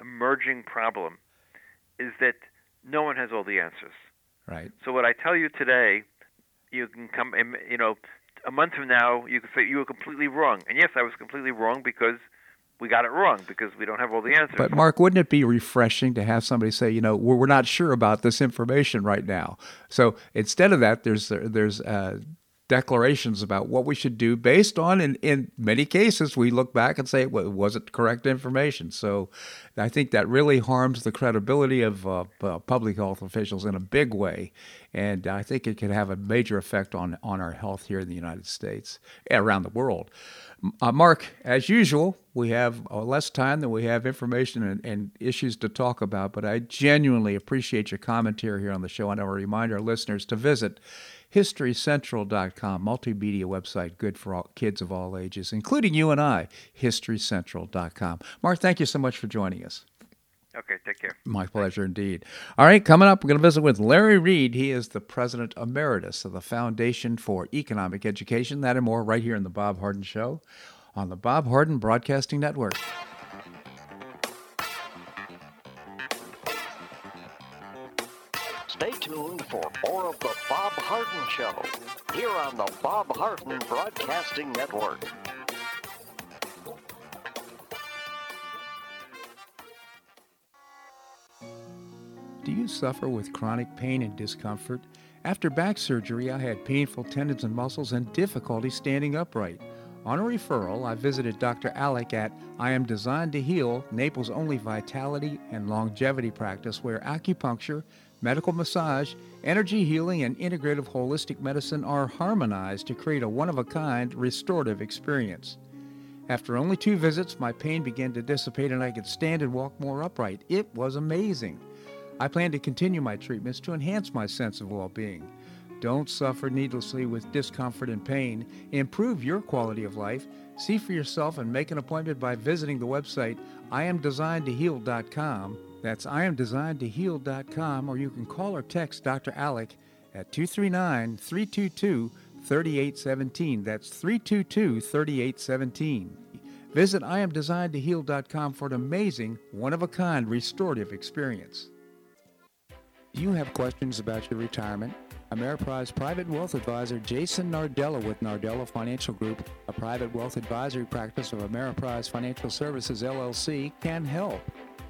emerging problem, is that no one has all the answers. Right. So what I tell you today, you can come, you know, a month from now, you can say you were completely wrong. And yes, I was completely wrong because we got it wrong because we don't have all the answers. But Marc, wouldn't it be refreshing to have somebody say, you know, we're, we're not sure about this information right now. So instead of that, there's there's uh, declarations about what we should do based on, in, in many cases, we look back and say, well, was it correct information? So I think that really harms the credibility of uh, uh, public health officials in a big way. And I think it could have a major effect on, on our health here in the United States, around the world. Uh, Marc, as usual, we have uh, less time than we have information and, and, issues to talk about, but I genuinely appreciate your commentary here on the show. And I want to remind our listeners to visit HistoryCentral.com, multimedia website good for all, kids of all ages, including you and I, HistoryCentral.com. Marc, thank you so much for joining us. Okay, take care. My pleasure indeed. All right, coming up, we're going to visit with Larry Reed. He is the president emeritus of the Foundation for Economic Education. That and more right here in the Bob Harden Show on the Bob Harden Broadcasting Network. More of the Bob Harden Show here on the Bob Harden Broadcasting Network. Do you suffer with chronic pain and discomfort? After back surgery, I had painful tendons and muscles and difficulty standing upright. On a referral, I visited Dr. Alec at I Am Designed to Heal, Naples' only vitality and longevity practice where acupuncture, medical massage, energy healing, and integrative holistic medicine are harmonized to create a one of a kind restorative experience. After only two visits, my pain began to dissipate and I could stand and walk more upright. It was amazing. I plan to continue my treatments to enhance my sense of well being. Don't suffer needlessly with discomfort and pain. Improve your quality of life. See for yourself and make an appointment by visiting the website iamdesignedtoheal.com. That's iamdesignedtoheal.com, or you can call or text Dr. Alec at 239 322 3817. That's 322 3817. Visit iamdesignedtoheal.com for an amazing, one of a kind restorative experience. You have questions about your retirement? Ameriprise Private Wealth Advisor Jason Nardella with Nardella Financial Group, a private wealth advisory practice of Ameriprise Financial Services LLC, can help.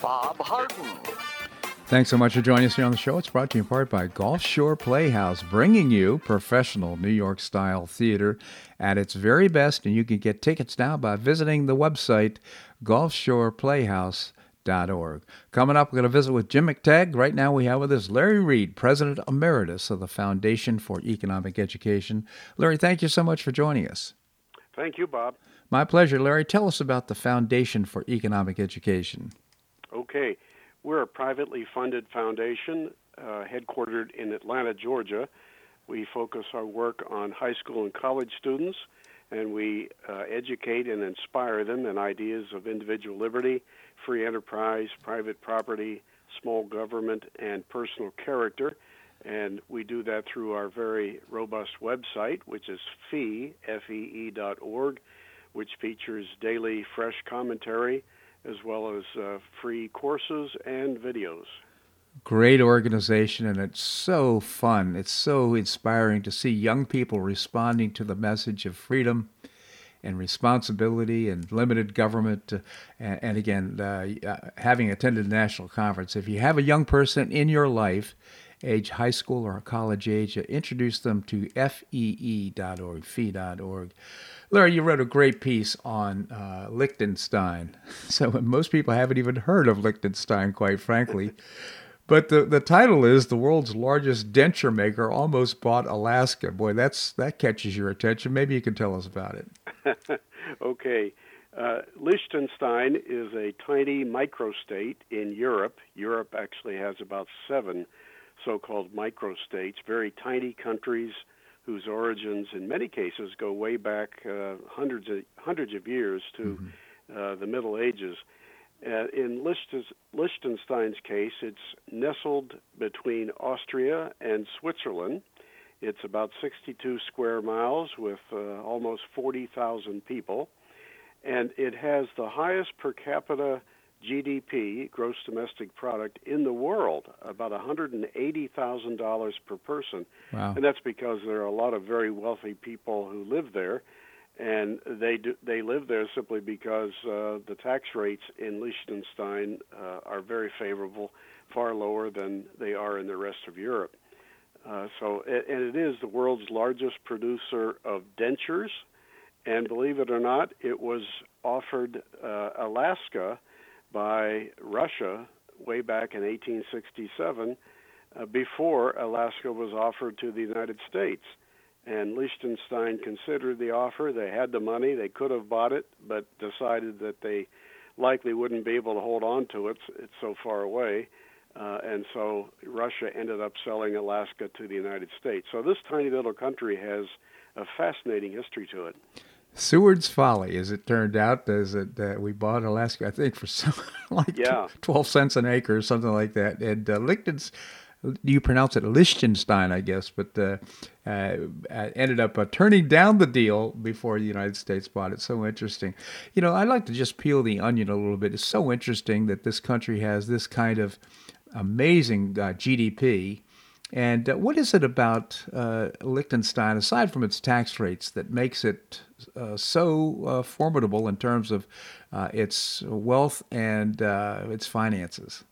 Bob Harden. Thanks so much for joining us here on the show. It's brought to you in part by Gulf Shore Playhouse, bringing you professional New York style theater at its very best. And you can get tickets now by visiting the website gulfshoreplayhouse.org. Coming up, we're going to visit with Jim McTague. Right now, we have with us Larry Reed, President Emeritus of the Foundation for Economic Education. Larry, thank you so much for joining us. Thank you, Bob. My pleasure. Larry, tell us about the Foundation for Economic Education. Okay. We're a privately funded foundation uh, headquartered in Atlanta, Georgia. We focus our work on high school and college students, and we uh, educate and inspire them in ideas of individual liberty, free enterprise, private property, small government, and personal character. And we do that through our very robust website, which is fee, F-E-E dot org, which features daily fresh commentary as well as uh, free courses and videos. Great organization, and it's so fun. It's so inspiring to see young people responding to the message of freedom and responsibility and limited government. Uh, and, and, again, uh, uh having attended a national conference, if you have a young person in your life, age high school or college age, uh, introduce them to fee.org, fee.org. Larry, you wrote a great piece on uh, Liechtenstein. So most people haven't even heard of Liechtenstein, quite frankly. but the, the title is "The World's Largest Denture Maker Almost Bought Alaska." Boy, that's that catches your attention. Maybe you can tell us about it. okay. Uh, Liechtenstein is a tiny microstate in Europe. Europe actually has about seven so-called microstates, very tiny countries whose origins, in many cases, go way back uh, hundreds of hundreds of years to mm-hmm. uh, the Middle Ages. Uh, in Liechtenstein's case, it's nestled between Austria and Switzerland. It's about 62 square miles with uh, almost 40,000 people, and it has the highest per capita GDP, gross domestic product, in the world, about $180,000 per person. Wow. And that's because there are a lot of very wealthy people who live there. And they do, they live there simply because uh, the tax rates in Liechtenstein uh, are very favorable, far lower than they are in the rest of Europe. Uh, so, and it is the world's largest producer of dentures, and believe it or not, it was offered uh, Alaska by Russia way back in 1867 uh, before Alaska was offered to the United States. And Liechtenstein considered the offer. They had the money. They could have bought it, but decided that they likely wouldn't be able to hold on to it. It's so far away. Uh, and so Russia ended up selling Alaska to the United States. So this tiny little country has a fascinating history to it. Seward's Folly, as it turned out, is it uh, we bought Alaska, I think, for some like yeah. twelve cents an acre or something like that. And uh, Lichten's, you pronounce it Liechtenstein, I guess, but uh, uh, ended up uh, turning down the deal before the United States bought it. So interesting. You know, I'd like to just peel the onion a little bit. It's so interesting that this country has this kind of amazing uh, GDP and uh, what is it about uh, Liechtenstein, aside from its tax rates, that makes it uh, so uh, formidable in terms of uh, its wealth and uh, its finances?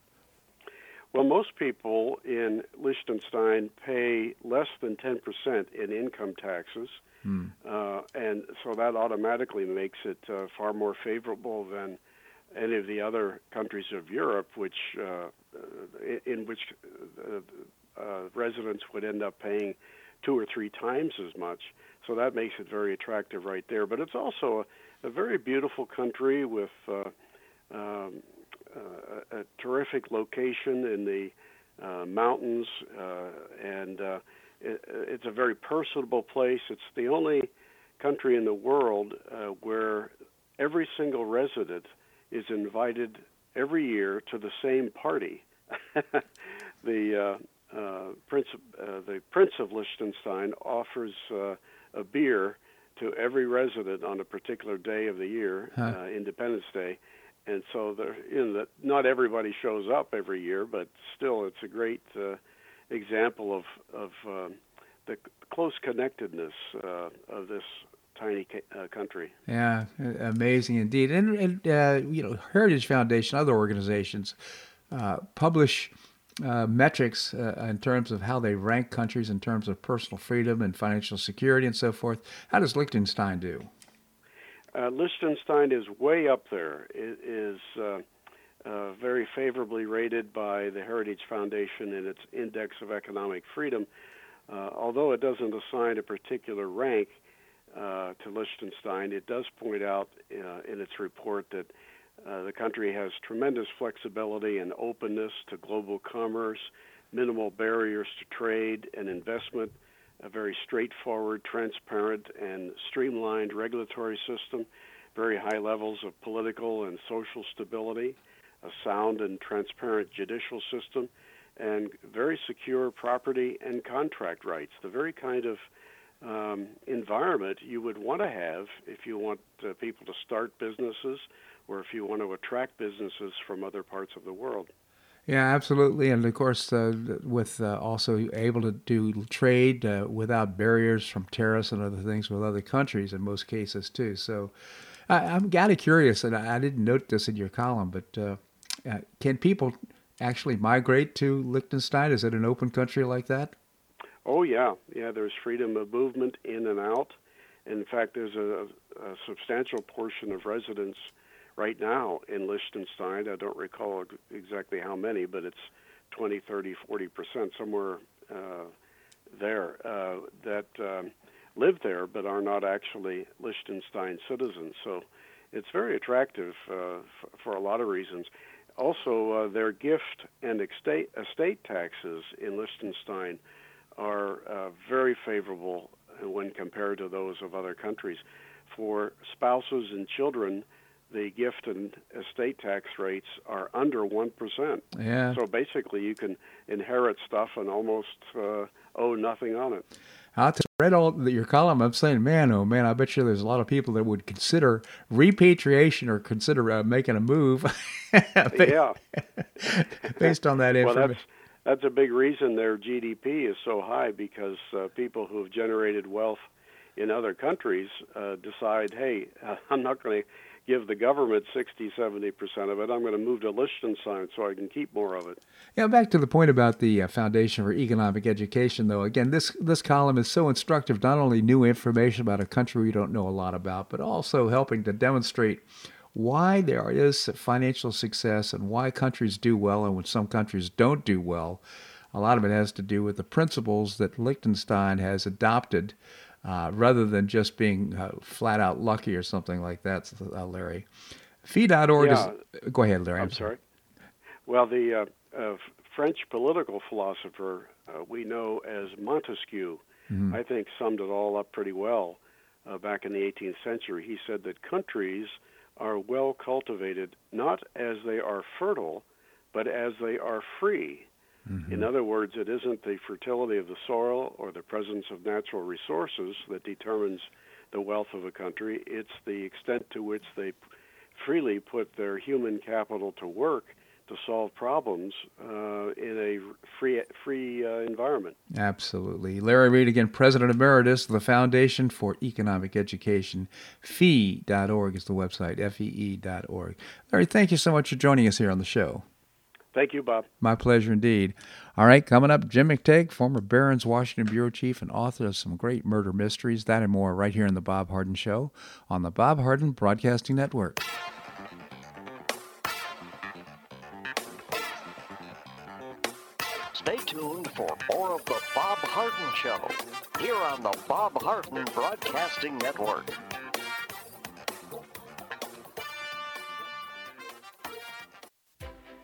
Well, most people in Liechtenstein pay less than 10% in income taxes. Hmm. and so that automatically makes it far more favorable than any of the other countries of Europe, which in which uh, residents would end up paying two or three times as much. So that makes it very attractive right there. But it's also a, a very beautiful country with uh, um, uh, a, terrific location in the uh, mountains, uh, and uh, it, it's a very personable place. It's the only country in the world uh, where every single resident is invited every year to the same party. the uh, uh, prince, uh, the Prince of Liechtenstein offers uh, a beer to every resident on a particular day of the year, huh. Uh, Independence Day, and so there, know, that not everybody shows up every year, but still, it's a great uh, example of of um, the close connectedness of this tiny uh, country. Yeah, amazing indeed. And, and uh, you know, Heritage Foundation, other organizations uh, publish uh, metrics uh, in terms of how they rank countries in terms of personal freedom and financial security and so forth. How does Liechtenstein do? Uh, Liechtenstein is way up there. It is very favorably rated by the Heritage Foundation in its Index of Economic Freedom. although it doesn't assign a particular rank, uh, to Liechtenstein, it does point out uh, in its report that uh, the country has tremendous flexibility and openness to global commerce, minimal barriers to trade and investment, a very straightforward, transparent, and streamlined regulatory system, very high levels of political and social stability, a sound and transparent judicial system, and very secure property and contract rights, the very kind of um, environment you would want to have if you want uh, people to start businesses or if you want to attract businesses from other parts of the world. Yeah, absolutely, and of course, uh, with uh, also able to do trade uh, without barriers from tariffs and other things with other countries in most cases too. So, I, am kind of curious, and I, I, didn't note this in your column, but uh, uh, can people actually migrate to Liechtenstein? Is it an open country like that? Oh yeah, yeah. There's freedom of movement in and out. In fact, there's a, a substantial portion of residents right now in Liechtenstein. I don't recall exactly how many, but it's 20, 30, 40 percent somewhere uh, there uh, that um, live there but are not actually Liechtenstein citizens. So it's very attractive uh, f- for a lot of reasons. Also, uh, their gift and estate, estate taxes in Liechtenstein are uh, very favorable when compared to those of other countries. For spouses and children, the gift and estate tax rates are under 1%. Yeah. So basically, you can inherit stuff and almost uh, owe nothing on it. I read all your column. I'm saying, man, oh man, I bet you there's a lot of people that would consider repatriation or consider uh, making a move. yeah. based on that information. Well, that's that's a big reason their GDP is so high because uh, people who have generated wealth in other countries uh, decide, hey, I'm not going to give the government 60, 70% of it. I'm going to move to Liechtenstein so I can keep more of it. Yeah, back to the point about the uh, Foundation for Economic Education, though. Again, this, this column is so instructive, not only new information about a country we don't know a lot about, but also helping to demonstrate why there is financial success and why countries do well and when some countries don't do well. A lot of it has to do with the principles that Liechtenstein has adopted uh, rather than just being uh, flat out lucky or something like that, uh, Larry. Fee.org yeah. is. Go ahead, Larry. I'm, I'm sorry. sorry. Well, the uh, French political philosopher uh, we know as Montesquieu, mm-hmm. I think, summed it all up pretty well uh, back in the 18th century. He said that countries are well cultivated not as they are fertile, but as they are free. Mm-hmm. In other words, it isn't the fertility of the soil or the presence of natural resources that determines the wealth of a country. It's the extent to which they freely put their human capital to work to solve problems uh, in a free free uh, environment. Absolutely. Larry Reed, again, President Emeritus of the Foundation for Economic Education. Fee.org is the website, F-E-E.org. Larry, thank you so much for joining us here on the show. Thank you, Bob. My pleasure indeed. All right, coming up, Jim McTague, former Barron's Washington Bureau Chief and author of some great murder mysteries. That and more right here in The Bob Harden Show on the Bob Harden Broadcasting Network. Stay tuned for more of The Bob Harden Show here on the Bob Harden Broadcasting Network.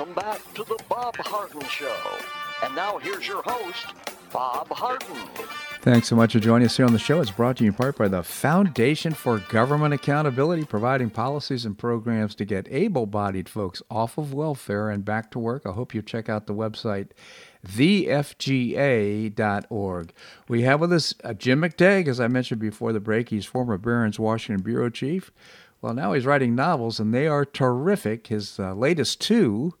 Welcome back to the Bob Harden Show. And now here's your host, Bob Harden. Thanks so much for joining us here on the show. It's brought to you in part by the Foundation for Government Accountability, providing policies and programs to get able bodied folks off of welfare and back to work. I hope you check out the website, thefga.org. We have with us uh, Jim McTague, as I mentioned before the break. He's former Barron's Washington Bureau Chief. Well, now he's writing novels, and they are terrific. His uh, latest two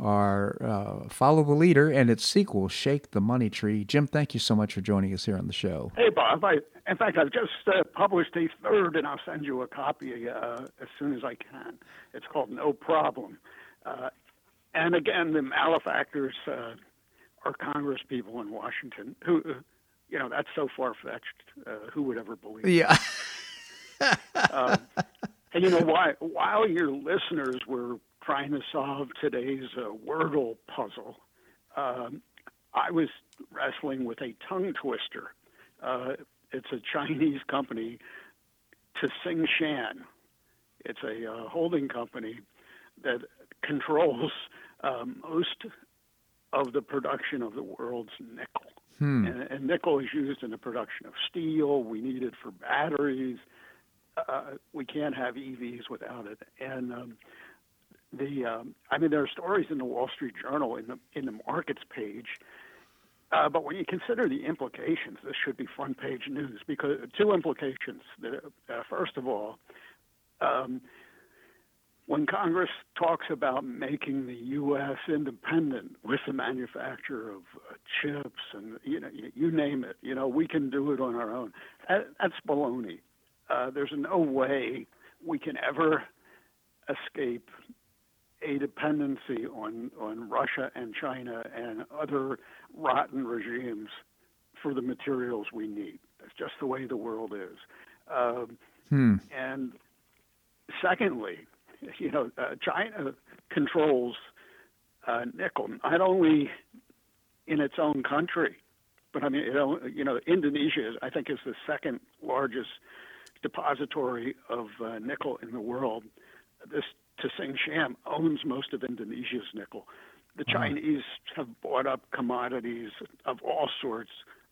are uh, Follow the Leader and its sequel, Shake the Money Tree. Jim, thank you so much for joining us here on the show. Hey, Bob. I, in fact, I've just uh, published a third, and I'll send you a copy uh, as soon as I can. It's called No Problem. Uh, and again, the malefactors uh, are Congress people in Washington who, you know, that's so far fetched. Uh, who would ever believe Yeah. um, and you know, why, while your listeners were trying to solve today's uh, Wordle puzzle, um, I was wrestling with a tongue twister. Uh, it's a Chinese company, Tsing Shan. It's a uh, holding company that controls um, most of the production of the world's nickel. Hmm. And, and nickel is used in the production of steel. We need it for batteries. Uh, we can't have EVs without it. And um, the um, I mean, there are stories in the Wall Street Journal in the in the markets page. Uh, but when you consider the implications, this should be front page news because two implications. Uh, first of all, um, when Congress talks about making the U.S. independent with the manufacture of uh, chips and you know you, you name it, you know we can do it on our own. That, that's baloney. Uh, there's no way we can ever escape a dependency on, on Russia and China and other rotten regimes for the materials we need. That's just the way the world is. Um, Hmm. and secondly, you know, uh, China controls uh, nickel not only in its own country, but I mean, you know, you know, Indonesia, is, I think, is the second largest depository of uh, nickel in the world. This Tsingshan owns most of Indonesia's nickel. The Chinese have bought up commodities of all sorts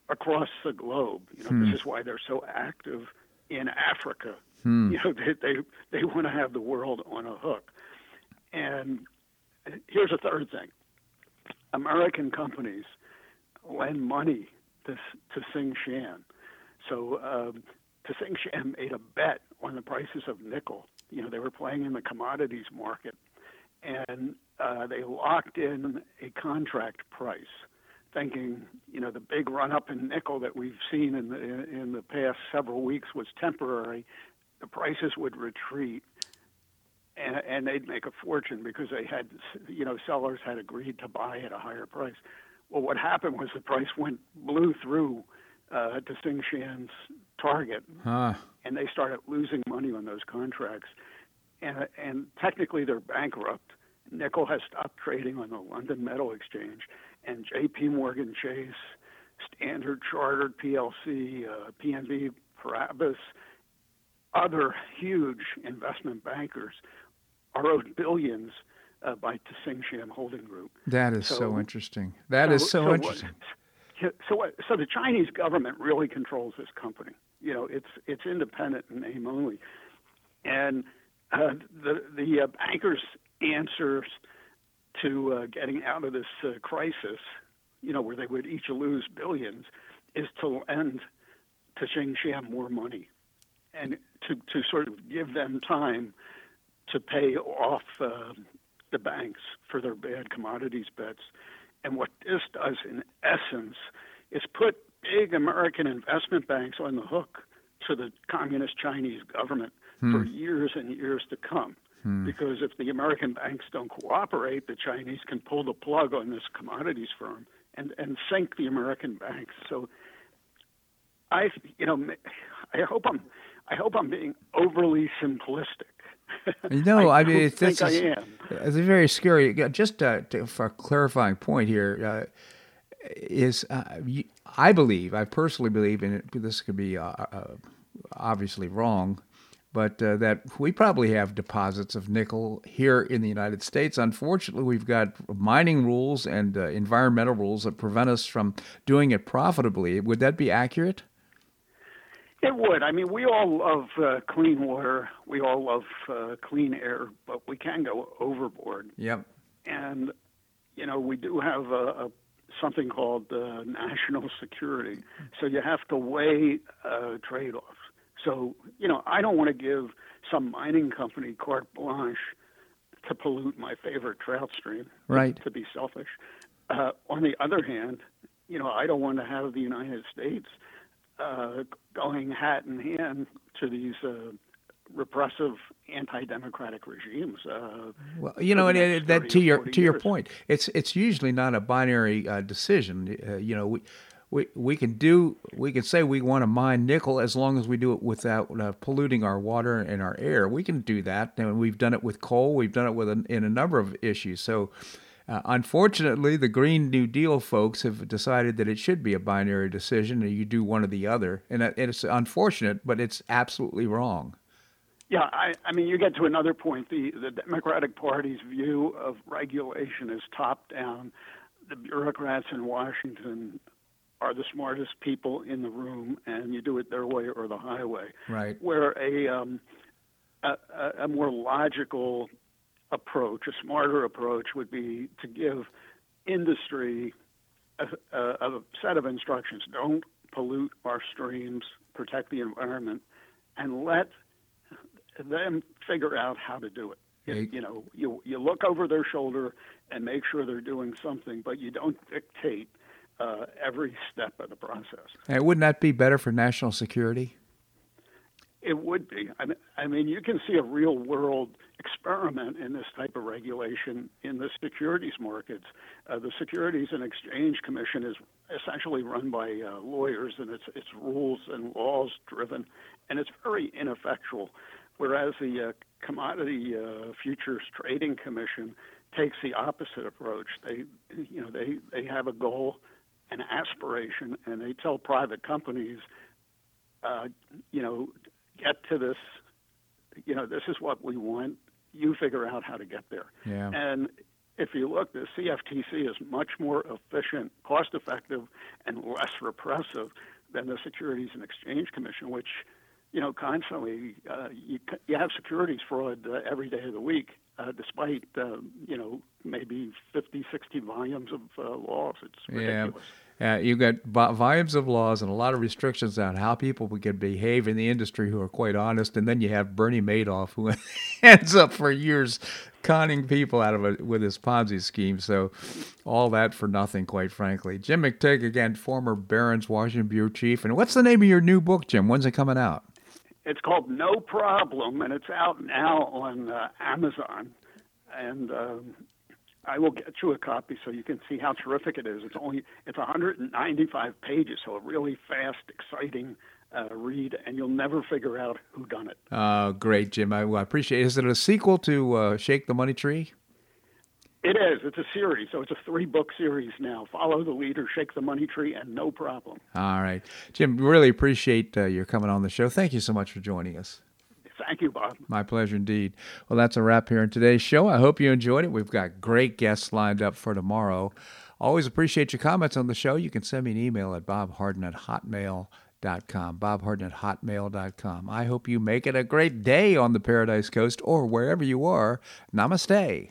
across the globe. You know, this is why they're so active in Africa. You know, they they, they want to have the world on a hook. And here's a third thing: American companies lend money to to Sing Shan. So um, to Tsingshan made a bet on the prices of nickel. You know, they were playing in the commodities market, and uh, they locked in a contract price, thinking, you know, the big run up in nickel that we've seen in the in the past several weeks was temporary, the prices would retreat, and, and they'd make a fortune because they had, you know, sellers had agreed to buy at a higher price. Well, what happened was the price went blew through uh, to Tsingshan's target, Huh. and they started losing money on those contracts. And, and technically, they're bankrupt. Nickel has stopped trading on the London Metal Exchange, and J.P. Morgan Chase, Standard Chartered PLC, uh, PNB Paribas, other huge investment bankers are owed billions uh, by Tsingshan Holding Group. That is so, So- interesting. That is so, what- interesting. so, what, so the Chinese government really controls this company. You know, it's it's independent in name only, and uh, the the uh, bankers' answers to uh, getting out of this uh, crisis, you know, where they would each lose billions, is to lend to Tsingshan more money, and to to sort of give them time to pay off uh, the banks for their bad commodities bets. And what this does, in essence, is put big American investment banks on the hook to the communist Chinese government for years and years to come. Because if the American banks don't cooperate, the Chinese can pull the plug on this commodities firm and, and sink the American banks. So I, you know, I hope I'm, I hope I'm being overly simplistic. No, I, mean, don't it's, this is, I it's a very scary. Just uh, to, for a clarifying point here, uh, is uh, I believe, I personally believe, and it, this could be uh, uh, obviously wrong, but uh, that we probably have deposits of nickel here in the United States. Unfortunately, we've got mining rules and uh, environmental rules that prevent us from doing it profitably. Would that be accurate? It would. I mean, we all love uh, clean water. We all love uh, clean air, but we can go overboard. Yep. And you know, we do have a, a something called uh, national security. So you have to weigh uh, trade-offs. So you know, I don't want to give some mining company carte blanche to pollute my favorite trout stream. Right. To be selfish. Uh, on the other hand, you know, I don't want to have the United States uh, going hat in hand to these uh, repressive, anti-democratic regimes. Uh, Well, you know, and next that to your 40 to your point, it's it's usually not a binary uh, decision. Uh, you know, we, we we can do we can say we want to mine nickel as long as we do it without uh, polluting our water and our air. We can do that, and we've done it with coal. We've done it with a, in a number of issues. So. Uh, unfortunately, the Green New Deal folks have decided that it should be a binary decision, and you do one or the other. And it's unfortunate, but it's absolutely wrong. Yeah, I, I mean, you get to another point. The the Democratic Party's view of regulation is top down. The bureaucrats in Washington are the smartest people in the room, and you do it their way or the highway. Right. Where a um, a, a- more logical approach, a smarter approach, would be to give industry a, a, a set of instructions: don't pollute our streams, protect the environment, and let them figure out how to do it. You know, you you look over their shoulder and make sure they're doing something, but you don't dictate uh, every step of the process. And wouldn't that be better for national security? It would be. I mean, I mean, you can see a real world experiment in this type of regulation in the securities markets. Uh, the Securities and Exchange Commission is essentially run by uh, lawyers, and it's it's rules and laws driven, and it's very ineffectual. Whereas the uh, Commodity uh, Futures Trading Commission takes the opposite approach. They, you know, they they have a goal, an aspiration, and they tell private companies uh, you know, get to this, you know, this is what we want. You figure out how to get there. Yeah. And if you look, the CFTC is much more efficient, cost effective, and less repressive than the Securities and Exchange Commission, which, you know, constantly, uh, you, you have securities fraud uh, every day of the week, uh, despite, uh, you know, maybe 50, 60 volumes of uh, laws. It's ridiculous. Yeah, you've got vo- volumes of laws and a lot of restrictions on how people can behave in the industry who are quite honest, and then you have Bernie Madoff who ends up for years conning people out of it with his Ponzi scheme. So, all that for nothing, quite frankly. Jim McTague again, former Barron's Washington bureau chief, and what's the name of your new book, Jim? When's it coming out? It's called No Problem, and it's out now on uh, Amazon. And um, I will get you a copy so you can see how terrific it is. It's only it's 195 pages, so a really fast, exciting uh, read, and you'll never figure out who done it. Uh, great, Jim. I, I appreciate. It. Is it a sequel to uh, Shake the Money Tree? It is. It's a series, so it's a three-book series now. Follow the leader, shake the money tree, and no problem. All right, Jim. Really appreciate uh, your coming on the show. Thank you so much for joining us. Thank you, Bob. My pleasure indeed. Well, that's a wrap here in today's show. I hope you enjoyed it. We've got great guests lined up for tomorrow. Always appreciate your comments on the show. You can send me an email at bobharden at hotmail.com. Bobharden at hotmail.com. I hope you make it a great day on the Paradise Coast or wherever you are. Namaste.